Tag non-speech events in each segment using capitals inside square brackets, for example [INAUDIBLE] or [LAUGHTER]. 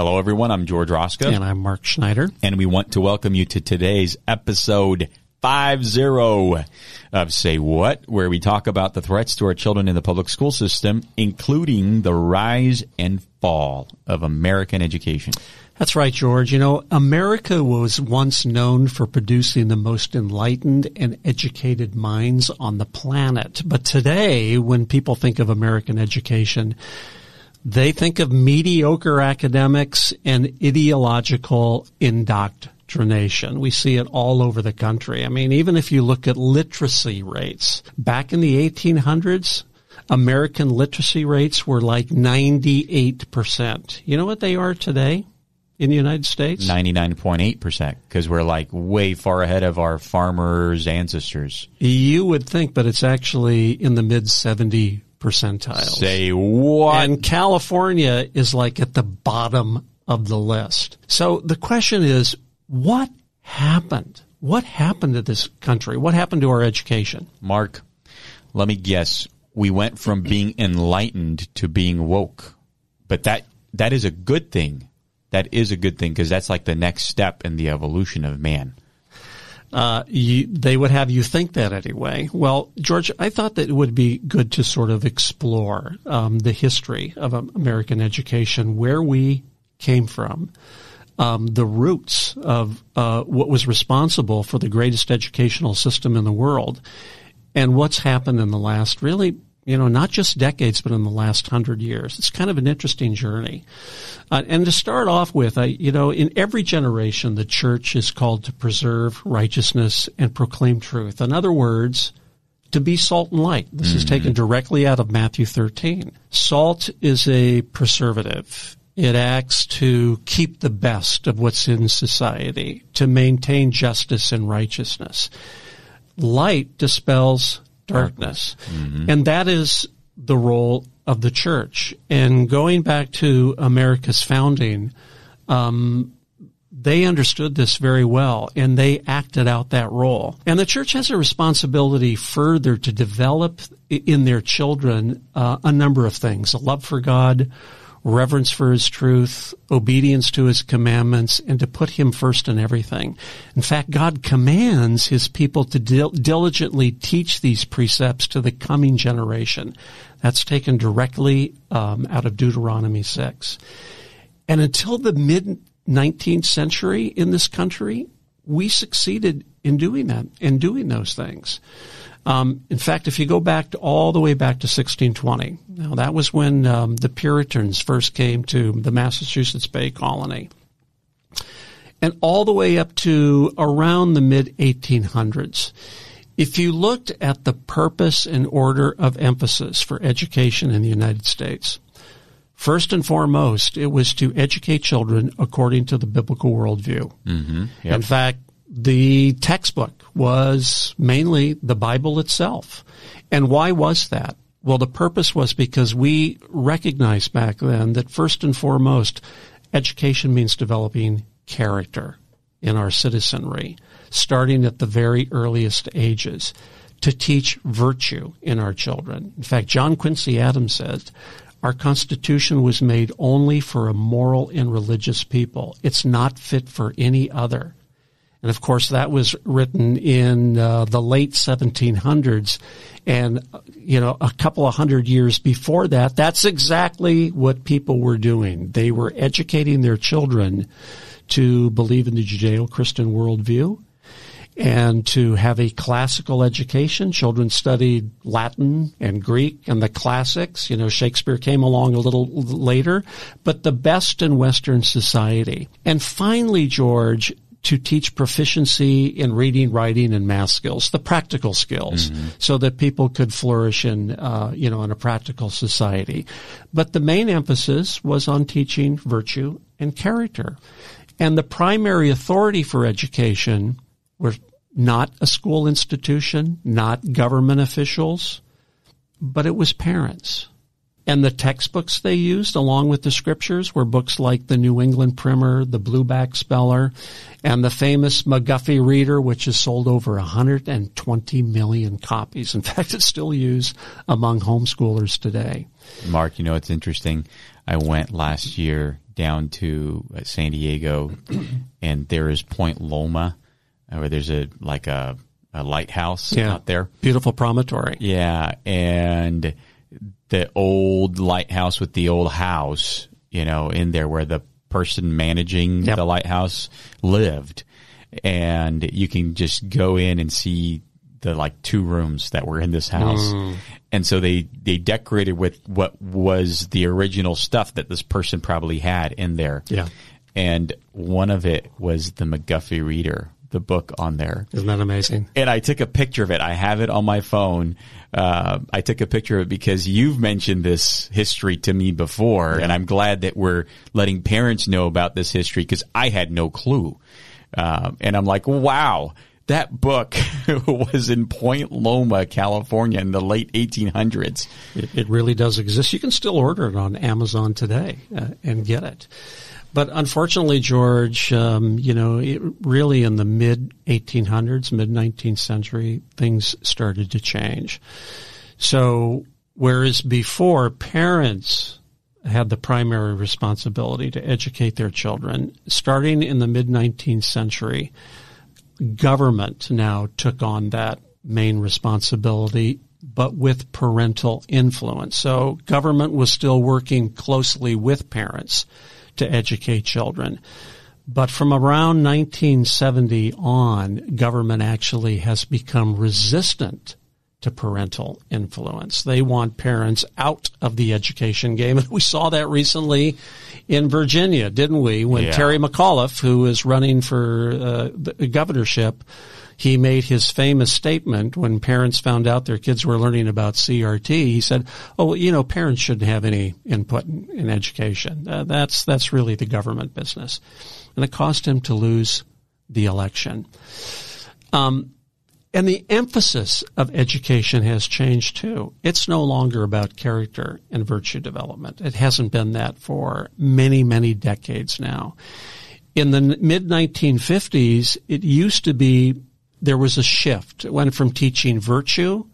Hello, everyone. I'm George Roscoe. And I'm Mark Schneider. And we want to welcome you to today's episode 50 of Say What, where we talk about the threats to our children in the public school system, including the rise and fall of American education. That's right, George. You know, America was once known for producing the most enlightened and educated minds on the planet. But today, when people think of American education, they think of mediocre academics and ideological indoctrination. We see it all over the country. I mean, even if you look at literacy rates, back in the 1800s, American literacy rates were like 98%. You know what they are today? in the United States? 99.8% because we're like way far ahead of our farmers' ancestors. You would think, but it's actually in the mid 70 percentiles. Say what? And California is like at the bottom of the list. So the question is, what happened? What happened to this country? What happened to our education? Mark, let me guess. We went from being enlightened to being woke. But that, that is a good thing that is a good thing because that's like the next step in the evolution of man. Uh, you, they would have you think that anyway. Well, George, I thought that it would be good to sort of explore um, the history of American education, where we came from, um, the roots of uh, what was responsible for the greatest educational system in the world, and what's happened in the last really you know, not just decades, but in the last hundred years. It's kind of an interesting journey. Uh, and to start off with, I, you know, in every generation, the church is called to preserve righteousness and proclaim truth. In other words, to be salt and light. This mm-hmm. is taken directly out of Matthew 13. Salt is a preservative. It acts to keep the best of what's in society, to maintain justice and righteousness. Light dispels darkness. Mm-hmm. And that is the role of the church. And going back to America's founding, um, they understood this very well and they acted out that role. And the church has a responsibility further to develop in their children uh, a number of things, a love for God, reverence for his truth, obedience to his commandments, and to put him first in everything. In fact, God commands his people to dil- diligently teach these precepts to the coming generation. That's taken directly um, out of Deuteronomy 6. And until the mid 19th century in this country, we succeeded in doing that, in doing those things. Um, in fact, if you go back to all the way back to 1620, now that was when um, the Puritans first came to the Massachusetts Bay Colony, and all the way up to around the mid 1800s. If you looked at the purpose and order of emphasis for education in the United States, first and foremost, it was to educate children according to the biblical worldview. Mm-hmm. Yep. In fact, the textbook was mainly the Bible itself. And why was that? Well, the purpose was because we recognized back then that first and foremost, education means developing character in our citizenry, starting at the very earliest ages to teach virtue in our children. In fact, John Quincy Adams says, our Constitution was made only for a moral and religious people. It's not fit for any other. And of course, that was written in uh, the late 1700s. And, you know, a couple of hundred years before that, that's exactly what people were doing. They were educating their children to believe in the Judeo-Christian worldview and to have a classical education. Children studied Latin and Greek and the classics. You know, Shakespeare came along a little later, but the best in Western society. And finally, George, to teach proficiency in reading, writing, and math skills, the practical skills, mm-hmm. so that people could flourish in, uh, you know, in a practical society. But the main emphasis was on teaching virtue and character. And the primary authority for education were not a school institution, not government officials, but it was parents. And the textbooks they used along with the scriptures were books like the New England Primer, the Blueback Speller, and the famous McGuffey Reader, which has sold over 120 million copies. In [LAUGHS] fact, it's still used among homeschoolers today. Mark, you know, it's interesting. I went last year down to uh, San Diego [CLEARS THROAT] and there is Point Loma where there's a, like a, a lighthouse yeah. out there. Beautiful promontory. Yeah. And the old lighthouse with the old house, you know, in there where the person managing yep. the lighthouse lived. And you can just go in and see the like two rooms that were in this house. Mm. And so they, they decorated with what was the original stuff that this person probably had in there. Yeah. And one of it was the McGuffey reader, the book on there. Isn't that amazing? And I took a picture of it. I have it on my phone. Uh, I took a picture of it because you've mentioned this history to me before, yeah. and I'm glad that we're letting parents know about this history because I had no clue. Uh, and I'm like, wow, that book [LAUGHS] was in Point Loma, California in the late 1800s. It, it really does exist. You can still order it on Amazon today uh, and get it. But unfortunately, George, um, you know, it, really in the mid 1800s, mid 19th century, things started to change. So, whereas before parents had the primary responsibility to educate their children, starting in the mid 19th century, government now took on that main responsibility but with parental influence. So government was still working closely with parents to educate children. But from around 1970 on, government actually has become resistant to parental influence. They want parents out of the education game. [LAUGHS] And we saw that recently in Virginia, didn't we? When yeah. Terry McAuliffe, who is running for uh, the governorship, he made his famous statement when parents found out their kids were learning about CRT. He said, "Oh, you know, parents shouldn't have any input in, in education. Uh, that's that's really the government business," and it cost him to lose the election. Um, and the emphasis of education has changed too. It's no longer about character and virtue development. It hasn't been that for many, many decades now. In the mid 1950s, it used to be there was a shift. It went from teaching virtue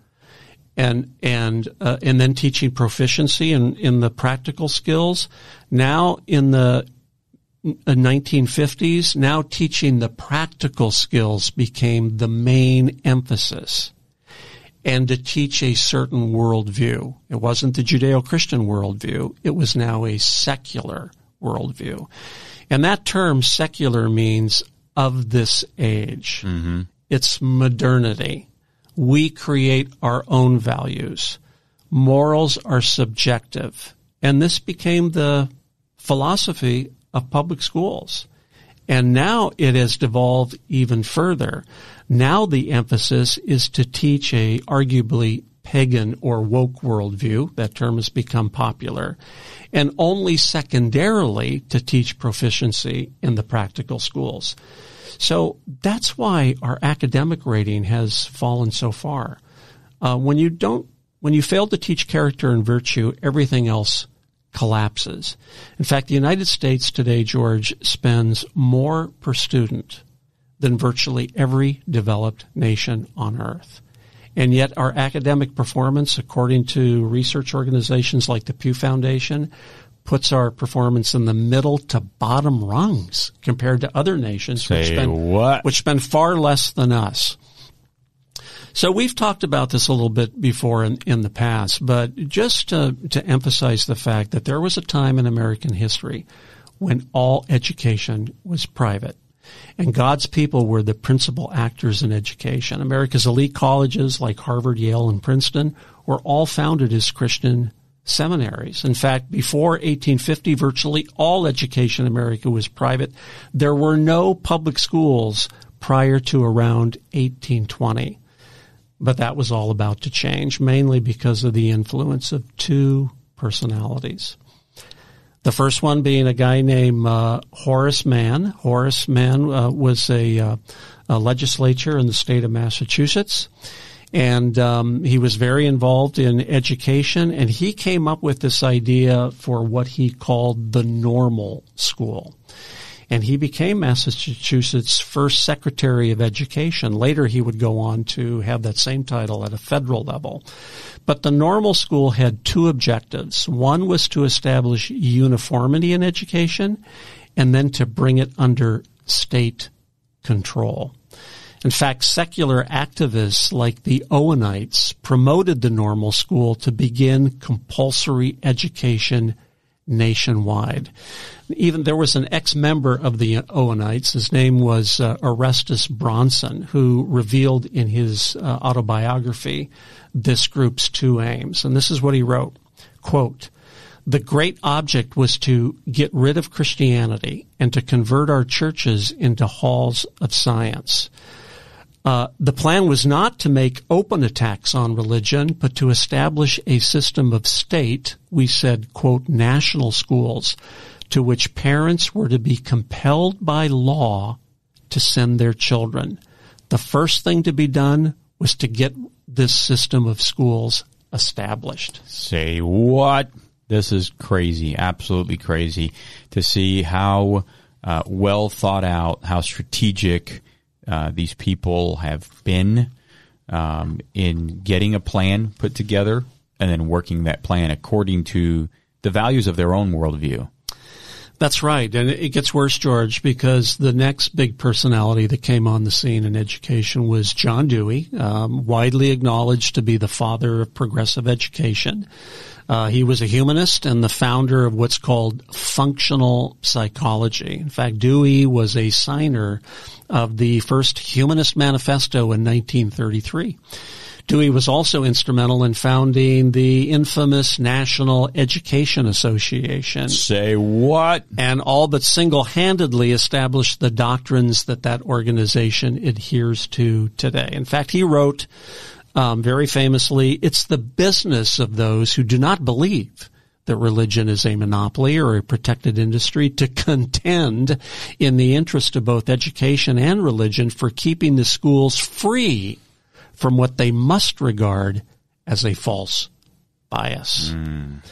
and and uh, and then teaching proficiency in in the practical skills. Now in the 1950s, uh, now teaching the practical skills became the main emphasis. And to teach a certain worldview. It wasn't the Judeo-Christian worldview. It was now a secular worldview. And that term secular means of this age. Mm-hmm. It's modernity. We create our own values. Morals are subjective. And this became the philosophy of public schools. And now it has devolved even further. Now the emphasis is to teach a arguably pagan or woke worldview. That term has become popular. And only secondarily to teach proficiency in the practical schools. So that's why our academic rating has fallen so far. Uh, when you don't, when you fail to teach character and virtue, everything else collapses. In fact, the United States today, George, spends more per student than virtually every developed nation on earth. And yet our academic performance, according to research organizations like the Pew Foundation, puts our performance in the middle to bottom rungs compared to other nations Say which spend, what? which spend far less than us. So we've talked about this a little bit before in, in the past, but just to, to emphasize the fact that there was a time in American history when all education was private. And God's people were the principal actors in education. America's elite colleges like Harvard, Yale, and Princeton were all founded as Christian seminaries. In fact, before 1850, virtually all education in America was private. There were no public schools prior to around 1820. But that was all about to change, mainly because of the influence of two personalities. The first one being a guy named uh, Horace Mann. Horace Mann uh, was a, uh, a, legislature in the state of Massachusetts, and um, he was very involved in education. And he came up with this idea for what he called the normal school and he became Massachusetts' first Secretary of Education. Later, he would go on to have that same title at a federal level. But the normal school had two objectives. One was to establish uniformity in education, and then to bring it under state control. In fact, secular activists like the Owenites promoted the normal school to begin compulsory education nationwide. Even there was an ex-member of the Owenites. His name was uh, Erastus Bronson, who revealed in his uh, autobiography this group's two aims. And this is what he wrote: "Quote." The great object was to get rid of Christianity and to convert our churches into halls of science. Uh, the plan was not to make open attacks on religion, but to establish a system of state, we said, quote, national schools, to which parents were to be compelled by law to send their children. The first thing to be done was to get this system of schools established. Say what? This is crazy, absolutely crazy to see how uh, well thought out, how strategic uh, these people have been um, in getting a plan put together and then working that plan according to the values of their own worldview. That's right. And it gets worse, George, because the next big personality that came on the scene in education was John Dewey, um, widely acknowledged to be the father of progressive education. Uh, he was a humanist and the founder of what's called functional psychology. In fact, Dewey was a signer of the first Humanist Manifesto in 1933. Dewey was also instrumental in founding the infamous National Education Association. Say what? And all but single-handedly established the doctrines that that organization adheres to today. In fact, he wrote um, very famously, it's the business of those who do not believe that religion is a monopoly or a protected industry to [LAUGHS] contend in the interest of both education and religion for keeping the schools free from what they must regard as a false bias. Mm.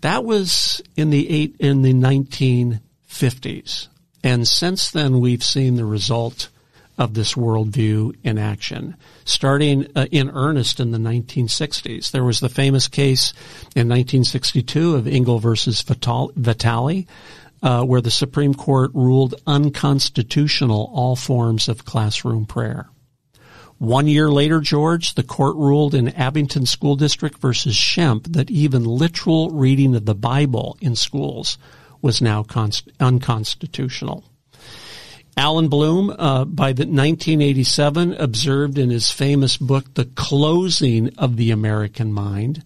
That was in the eight, in the 1950s. And since then, we've seen the result of this worldview in action, starting uh, in earnest in the 1960s. There was the famous case in 1962 of Engel versus Vitale, uh, where the Supreme Court ruled unconstitutional all forms of classroom prayer. One year later, George, the court ruled in Abington School District versus Schempp that even literal reading of the Bible in schools was now const- unconstitutional. Allan Bloom, uh, by the 1987, observed in his famous book, The Closing of the American Mind,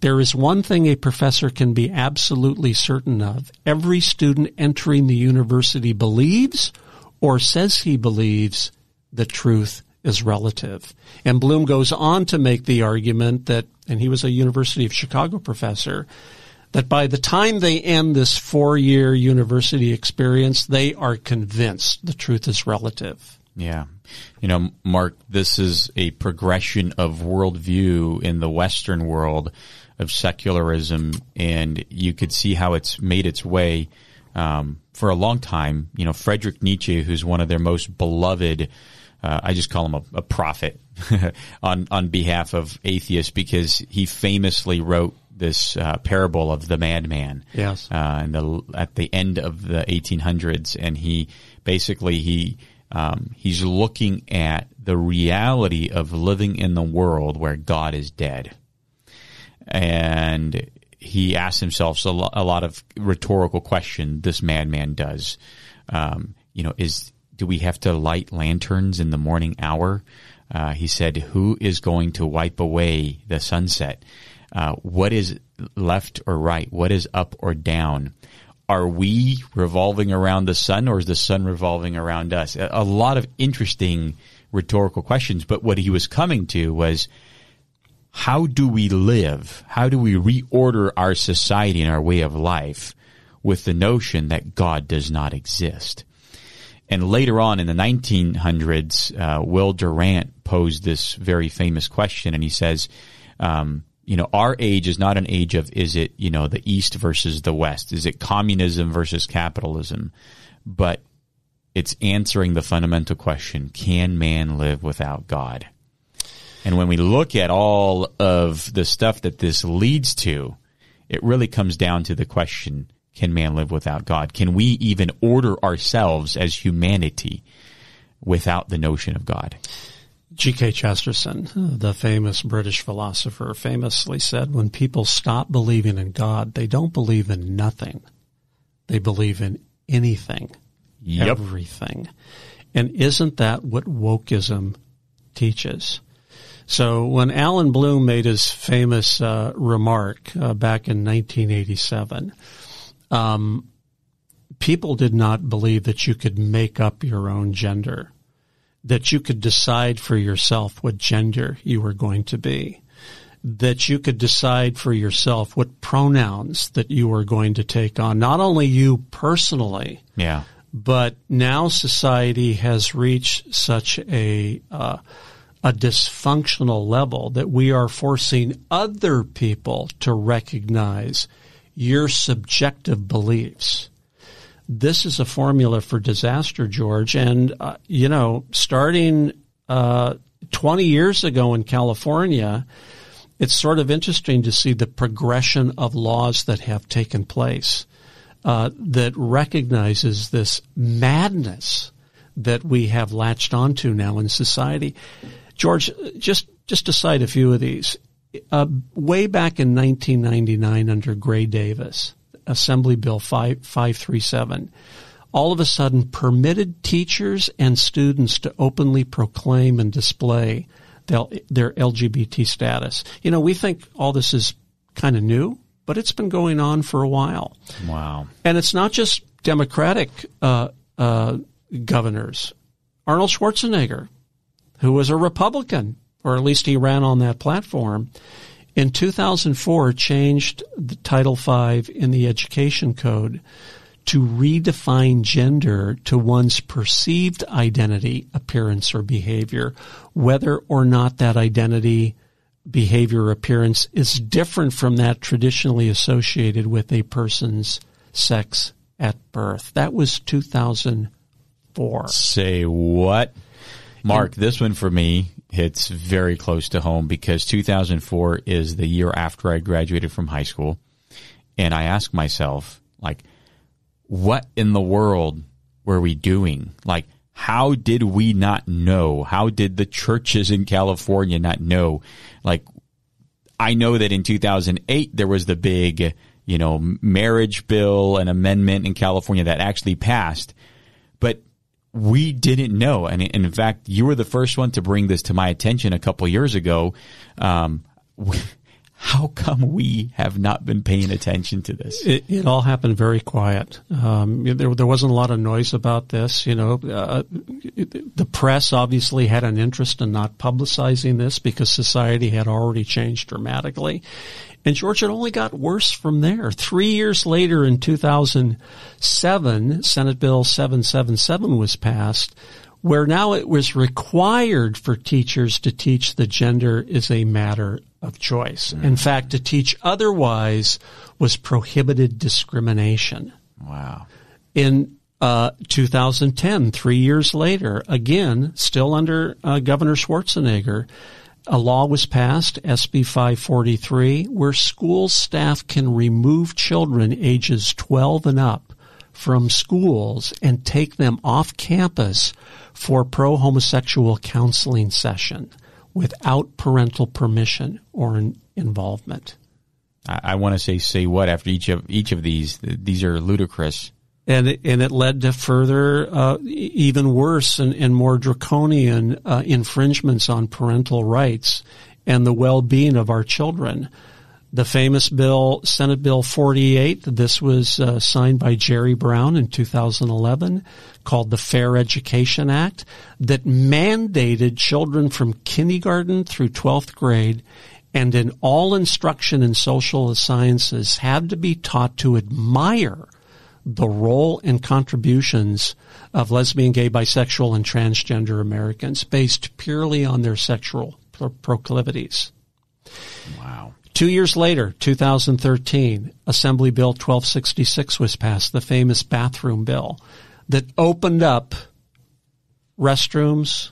there is one thing a professor can be absolutely certain of. Every student entering the university believes or says he believes the truth is relative. And Bloom goes on to make the argument that, and he was a University of Chicago professor, that by the time they end this four year university experience, they are convinced the truth is relative. Yeah. You know, Mark, this is a progression of worldview in the Western world of secularism, and you could see how it's made its way um, for a long time. You know, Friedrich Nietzsche, who's one of their most beloved, uh, I just call him a, a prophet [LAUGHS] on on behalf of atheists because he famously wrote this uh, parable of the madman. Yes. Uh, the, at the end of the 1800s, and he basically he um, he's looking at the reality of living in the world where God is dead, and he asks himself a lot, a lot of rhetorical question. This madman does, um, you know, is do we have to light lanterns in the morning hour? Uh, he said, "Who is going to wipe away the sunset?" Uh, what is left or right? What is up or down? Are we revolving around the sun or is the sun revolving around us? A, a lot of interesting rhetorical questions, but what he was coming to was how do we live? How do we reorder our society and our way of life with the notion that God does not exist? And later on in the 1900s, uh, Will Durant posed this very famous question, and he says, um, you know, our age is not an age of is it, you know, the East versus the West? Is it communism versus capitalism? But it's answering the fundamental question, can man live without God? And when we look at all of the stuff that this leads to, it really comes down to the question, can man live without God? Can we even order ourselves as humanity without the notion of God? G.K. Chesterton, the famous British philosopher, famously said, when people stop believing in God, they don't believe in nothing. They believe in anything, Yep. everything. And isn't that what wokeism teaches? So when Allan Bloom made his famous uh, remark uh, back in 1987, um, people did not believe that you could make up your own gender, that you could decide for yourself what gender you were going to be, that you could decide for yourself what pronouns that you were going to take on, not only you personally, Yeah. but now society has reached such a uh, a dysfunctional level that we are forcing other people to recognize your subjective beliefs. This is a formula for disaster, George. And uh, you know, starting uh, 20 years ago in California, it's sort of interesting to see the progression of laws that have taken place uh, that recognizes this madness that we have latched onto now in society. George, just just to cite a few of these, uh, way back in 1999 under Gray Davis, Assembly Bill 5, 537, all of a sudden permitted teachers and students to openly proclaim and display their, their LGBT status. You know, we think all this is kind of new, but it's been going on for a while. Wow. And it's not just Democratic uh, uh, governors. Arnold Schwarzenegger, who was a Republican, or at least he ran on that platform, in 2004 changed the Title V in the Education Code to redefine gender to one's perceived identity, appearance, or behavior, whether or not that identity, behavior, or appearance is different from that traditionally associated with a person's sex at birth. That was 2004. Say what? Mark, this one for me hits very close to home because 2004 is the year after I graduated from high school. And I ask myself, like, what in the world were we doing? Like, how did we not know? How did the churches in California not know? Like, I know that in 2008 there was the big, you know, marriage bill and amendment in California that actually passed, but we didn't know. And in fact, you were the first one to bring this to my attention a couple years ago. Um, how come we have not been paying attention to this? It, it all happened very quiet. Um, there, there wasn't a lot of noise about this. You know, uh, the press obviously had an interest in not publicizing this because society had already changed dramatically. And George, it only got worse from there. Three years later, in 2007, Senate Bill 777 was passed, where now it was required for teachers to teach that gender is a matter of choice. In fact, to teach otherwise was prohibited discrimination. Wow. In uh, 2010, three years later, again, still under uh, Governor Schwarzenegger, a law was passed, SB 543, where school staff can remove children ages 12 and up from schools and take them off campus for pro homosexual counseling session without parental permission or in- involvement. I, I want to say say what after each of each of these. These are ludicrous. And it, and it led to further, uh, even worse and, and more draconian uh, infringements on parental rights and the well-being of our children. the famous bill, Senate Bill 48. This was uh, signed by Jerry Brown in 2011, called the Fair Education Act, that mandated children from kindergarten through 12th grade and in all instruction in social sciences had to be taught to admire the role and contributions of lesbian, gay, bisexual, and transgender Americans based purely on their sexual proclivities. Wow. Two years later, 2013, Assembly Bill 1266 was passed, the famous bathroom bill that opened up restrooms,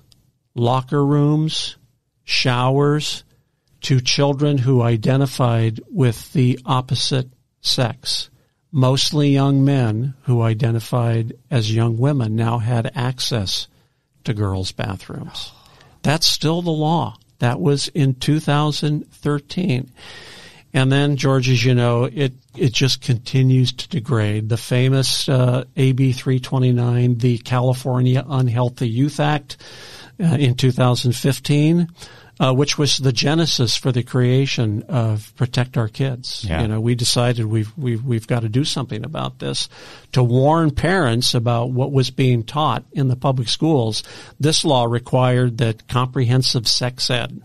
locker rooms, showers to children who identified with the opposite sex. Mostly young men who identified as young women now had access to girls' bathrooms. That's still the law. That was in 2013. And then, George, as you know, it, it just continues to degrade. The famous uh, AB 329, the California Unhealthy Youth Act uh, in 2015, uh, which was the genesis for the creation of Protect Our Kids. Yeah. You know, we decided we've, we've, we've got to do something about this to warn parents about what was being taught in the public schools. This law required that comprehensive sex ed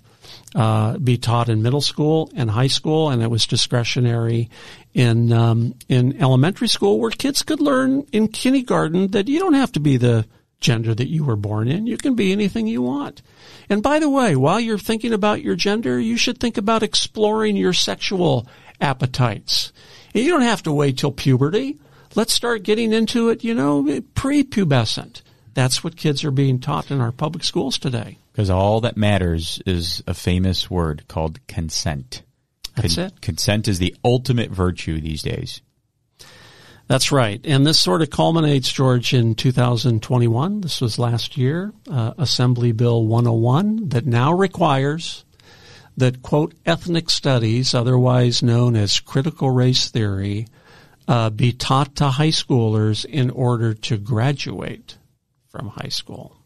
uh, be taught in middle school and high school, and it was discretionary in um, in elementary school, where kids could learn in kindergarten that you don't have to be the gender that you were born in. You can be anything you want. And by the way, while you're thinking about your gender, you should think about exploring your sexual appetites. And you don't have to wait till puberty. Let's start getting into it, you know, prepubescent. That's what kids are being taught in our public schools today. Because all that matters is a famous word called consent. That's Con- it. Consent is the ultimate virtue these days. That's right. And this sort of culminates, George, in 2021. This was last year, uh, Assembly Bill 101 that now requires that, quote, ethnic studies, otherwise known as critical race theory, uh, be taught to high schoolers in order to graduate from high school.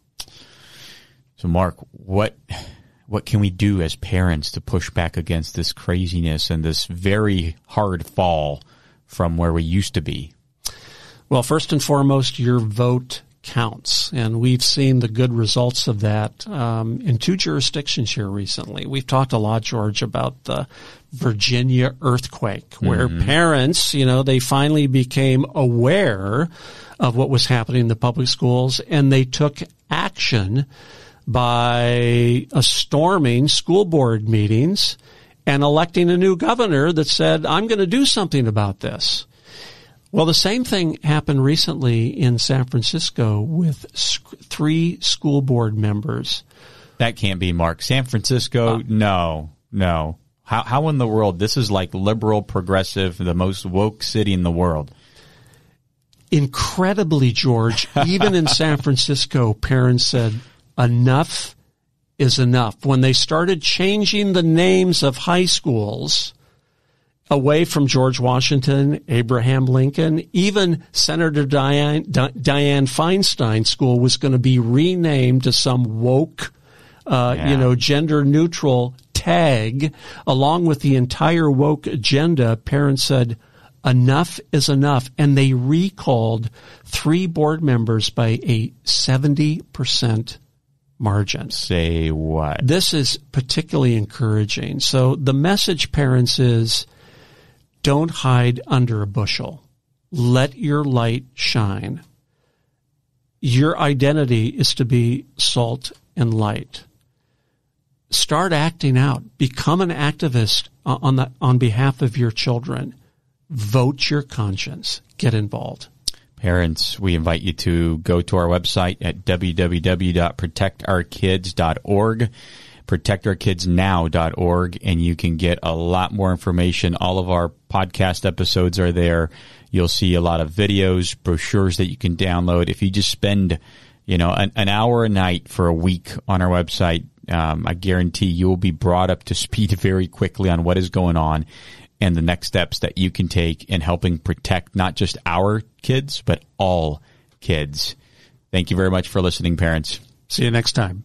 So, Mark, what what can we do as parents to push back against this craziness and this very hard fall from where we used to be? Well, first and foremost, your vote counts, and we've seen the good results of that um, in two jurisdictions here recently. We've talked a lot, George, about the Virginia earthquake, where parents, you know, they finally became aware of what was happening in the public schools, and they took action by storming school board meetings and electing a new governor that said, I'm going to do something about this. Well, the same thing happened recently in San Francisco with sc- three school board members. That can't be Mark. San Francisco, uh. no, no. How how in the world? This is like liberal, progressive, the most woke city in the world. Incredibly, George, even in San [LAUGHS] Francisco, parents said, enough is enough. When they started changing the names of high schools away from George Washington, Abraham Lincoln, even Senator Dianne, Di- Dianne Feinstein School was going to be renamed to some woke, uh, Yeah. you know, gender neutral tag along with the entire woke agenda. Parents said, enough is enough. And they recalled three board members by a 70% margin. Say what? This is particularly encouraging. So the message, parents, is don't hide under a bushel. Let your light shine. Your identity is to be salt and light. Start acting out. Become an activist on the, on behalf of your children. Vote your conscience. Get involved. Parents, we invite you to go to our website at www.protectourkids.org, protectourkidsnow.org, and you can get a lot more information. All of our podcast episodes are there. You'll see a lot of videos, brochures that you can download. If you just spend, you know, an, an hour a night for a week on our website, um, I guarantee you will be brought up to speed [LAUGHS] very quickly on what is going on and the next steps that you can take in helping protect not just our kids, but all kids. Thank you very much for listening, parents. See you next time.